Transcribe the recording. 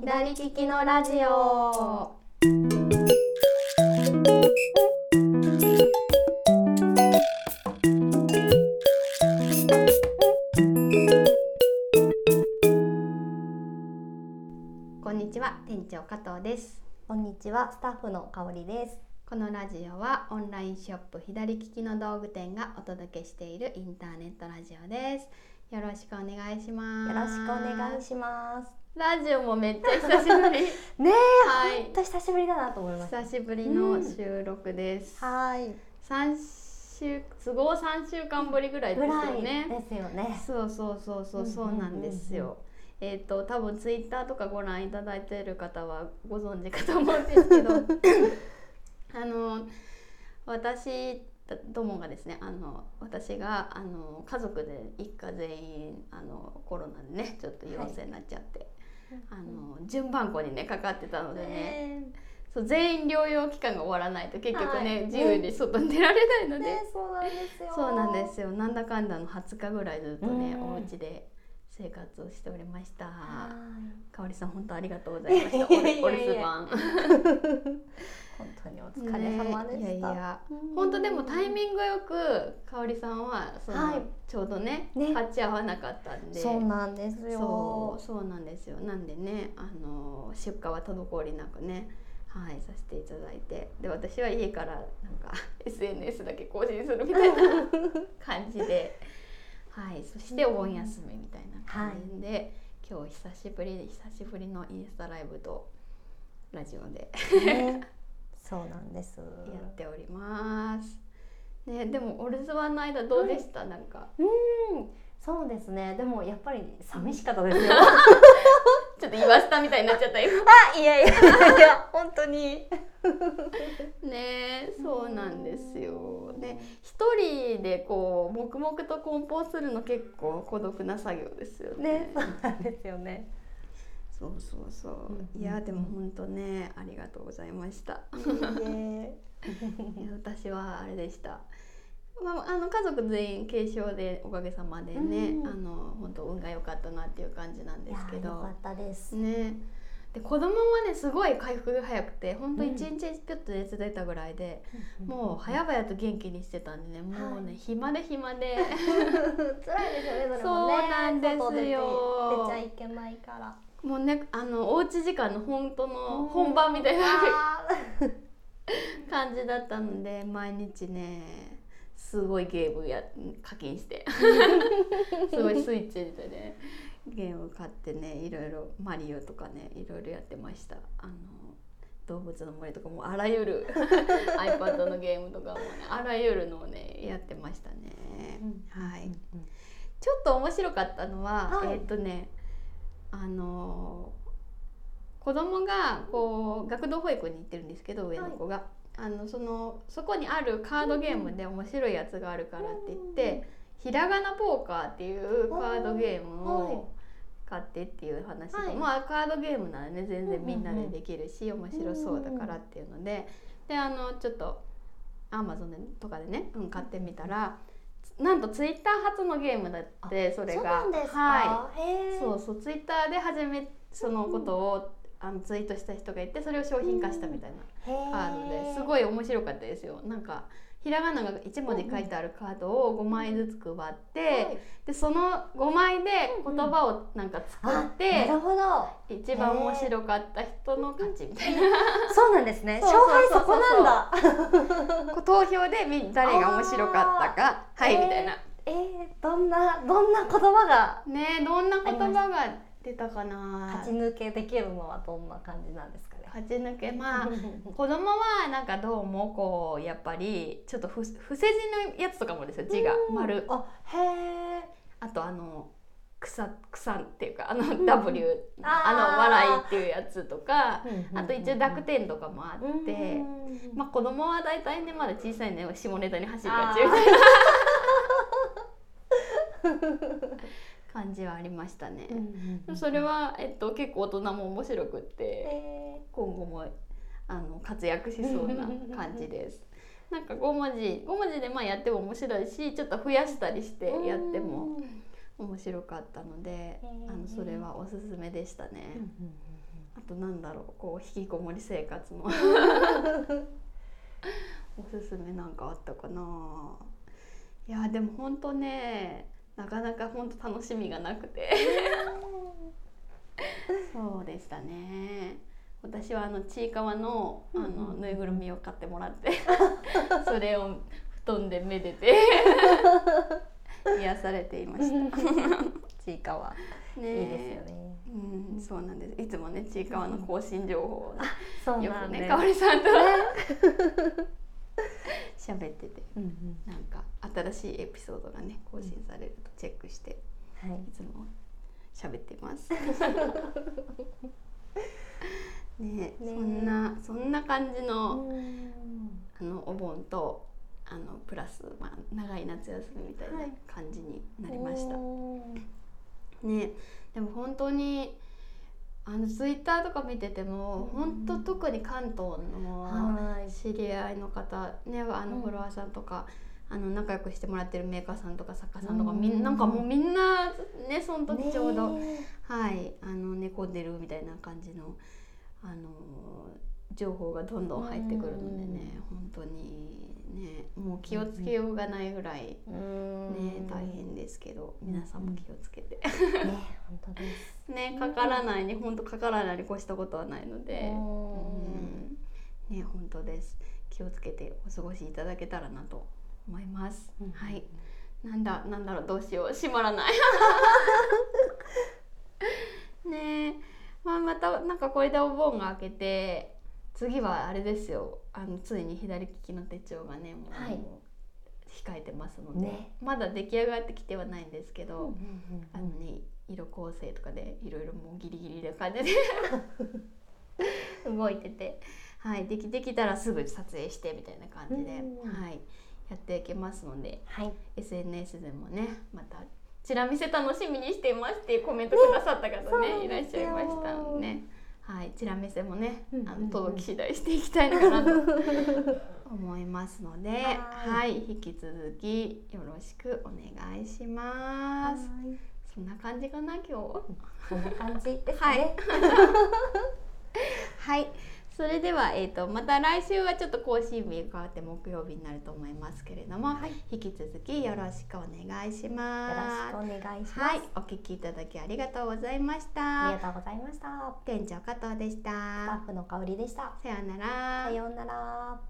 左利きのラジオこんにちは店長加藤ですこんにちは、スタッフの香りです。このラジオはオンラインショップ左利きの道具店がお届けしているインターネットラジオですよろしくお願いしますよろしくお願いします。ラジオもめっちゃ久しぶり。ねえ、はい。本当久しぶりだなと思いました。久しぶりの収録です、はい。三週都合三週間ぶりぐらいですよね。ですよね。そうそうそうそうそうなんですよ、えっ、と多分ツイッターとかご覧いただいている方はご存知かと思うんですけど。あの私どもがですねあの私があの家族で一家全員あのコロナでねちょっと陽性になっちゃって、あの順番こにねかかってたのでね。ね。そう全員療養期間が終わらないと結局ね、はい自由に外に出られないので、ねそうなんですよ。そうなんですよ。なんだかんだの20日ぐらいずっとね、うん。お家で生活をしておりました。はかおりさん本当ありがとうございました。お留守番。い。本当にお疲れ様でした。ねいやいやうん本当でもタイミングよくかおりさんはその、はいちょうどねね勝ち合わなかったんで。そうなんですよ。そうそうなんですよなんでねあの出荷は滞りなくねはいさせていただいてで私は家からなんか SNS だけ更新するみたいな 感じではいそしてお盆休みみたいな感じで、今日久しぶりで久しぶりのインスタライブとラジオでね。そうなんです。やっております。ね、でもお留守番の間どうでした、なんかうん。そうですね。でもやっぱり寂しかったですよ。ちょっと言わせたみたいになっちゃった今あ、いやいやいや、本当に。ねそうなんですよ。で一人でこう黙々と梱包するの結構孤独な作業ですよね。ね、そうなんですよね。そうそうそう。うんいやでも本当ねありがとうございました。ねいや私はあれでした。まあ、あの家族全員軽症でおかげさまでね、うん。あの本当運が良かったなっていう感じなんですけど。よかったです。ね。で子供はねすごい回復が早くて本当うん。一日ピュッと熱出たぐらいで、もう早々と元気にしてたんでねもうね、はい。暇で暇で。辛いですよね、それもね。そうなんですよ。外出ちゃいけないから。もうねあのおうち時間の本当のうん。本番みたいなあ 感じだったので毎日ねすごいゲームや課金して。すごいスイッチでね。ゲーム買ってねいろいろマリオとかねいろいろやってました。あの動物の森とかもうあらゆる iPad のゲームとかもねあらゆるのをねやってましたね、はい。ちょっと面白かったのは、はい。えーっとねあの子供がこう学童保育に行ってるんですけど上の子が、あのそのそこにあるカードゲームで面白いやつがあるからって言って、ひらがなポーカーっていうカードゲームはい。を買ってっていう話で、はい。まあカードゲームならね全然みんなでできるし、面白そうだからっていうので、であのちょっとアマゾンとかでね、うん、買ってみたらなんとツイッター初のゲームだってそれそうが。はへい、ー。そうそうツイッターで初めそのことを、あのツイートした人がいてそれを商品化したみたいなカードですごい面白かったですよ。なんかひらがなが1文字書いてあるカードを5枚ずつ配って、はい。でその5枚で言葉をなんか作あって、なるほど。一番面白かった人の勝ちみたいな、そうなんですね。勝敗そこなんだ。投票でみ誰が面白かったか。はい、えーみたいな。えー、どんなどんな言葉がねえどんな言葉が出たかな。勝ち抜けできるのはどんな感じなんですかね。勝ち抜けまあ 子供はなんかどうもこうやっぱりちょっとふ伏せ字のやつとかもですよ字がうん。丸。あへえ。あとあの草草っていうかあのん W あー。あの笑いっていうやつとかうんあと一応濁点とかもあってうんまあ子供は大体ねまだ小さいね下ネタに走りがあちみたいな感じはありましたね。うんそれは、えっと、結構大人も面白くってへ今後もあの活躍しそうな感じです。なんか5文字5文字でまあやっても面白いしちょっと増やしたりしてーやっても面白かったのであのそれはおすすめでしたね。となんだろうこう引きこもり生活の おすすめなんかあったかないやでも本当ねなかなか本当楽しみがなくて。そうでしたね。私はあのちいかわのあのぬいぐるみを買ってもらって それを布団でめでて癒されていました。ちいかわ、ねいいですよね。うん、そうなんです。いつもね、ちいかわの更新情報をね、そうよくね、かおりさんと喋ってて、うんうん。なんか新しいエピソードがね、更新されるとチェックして、はい。いつも喋っています。ねねそんなそんな感じの、うん。あのお盆とあのプラスまあ長い夏休みみたいなはい感じになりました。うんねでも本当にあのツイッターとか見てても、うん。本当特に関東のはい知り合いの方ねあのうん。フォロワーさんとか、あの仲良くしてもらってるメーカーさんとか作家さんとか、うん。みんなんかもうみんなねその時ちょうど、ね。はいあの寝込んでるみたいな感じのあの情報がどんどん入ってくるのでね、本当にねもう気をつけようがないぐらい。うん。ね、大変ですけど皆さんも気をつけて、ね本当ですねかからないに本当かからないに越したことはないので、うん。うん。ね本当です。気をつけてお過ごしいただけたらなと思います、うん。はい。なんだなんだろうどうしよう。閉まらない。ね。え、まあ、またなんかこれでお盆が明けて次はあれですよ。あのついに左利きの手帳がねもう、はい。控えてますので、ね。まだ出来上がってきてはないんですけど、うんうん。あのね色構成とかでいろいろもうギリギリな感じで 動いてて、はい、できできたらすぐ撮影してみたいな感じで、うん。はい、やっていけますのではい。SNS でもねまたチラ見せ楽しみにしていますっていうコメントくださった方ね、なんいらっしゃいましたのでね。はい、チラ見せもね、あの届き次第していきたいかなと 思いますので、はい。はい、引き続きよろしくお願いします。はいそんな感じかな今日は。こんな感じですねはい はい。それでは、えー、とまた来週はちょっと更新日が変わって木曜日になると思いますけれども、はい引き続きよろしくお願いします。よろしくお願いします、はい、お聞きいただきありがとうございましありた。がとうございました店長加藤でしスタッた。フの香りでしたさようなら。さようなら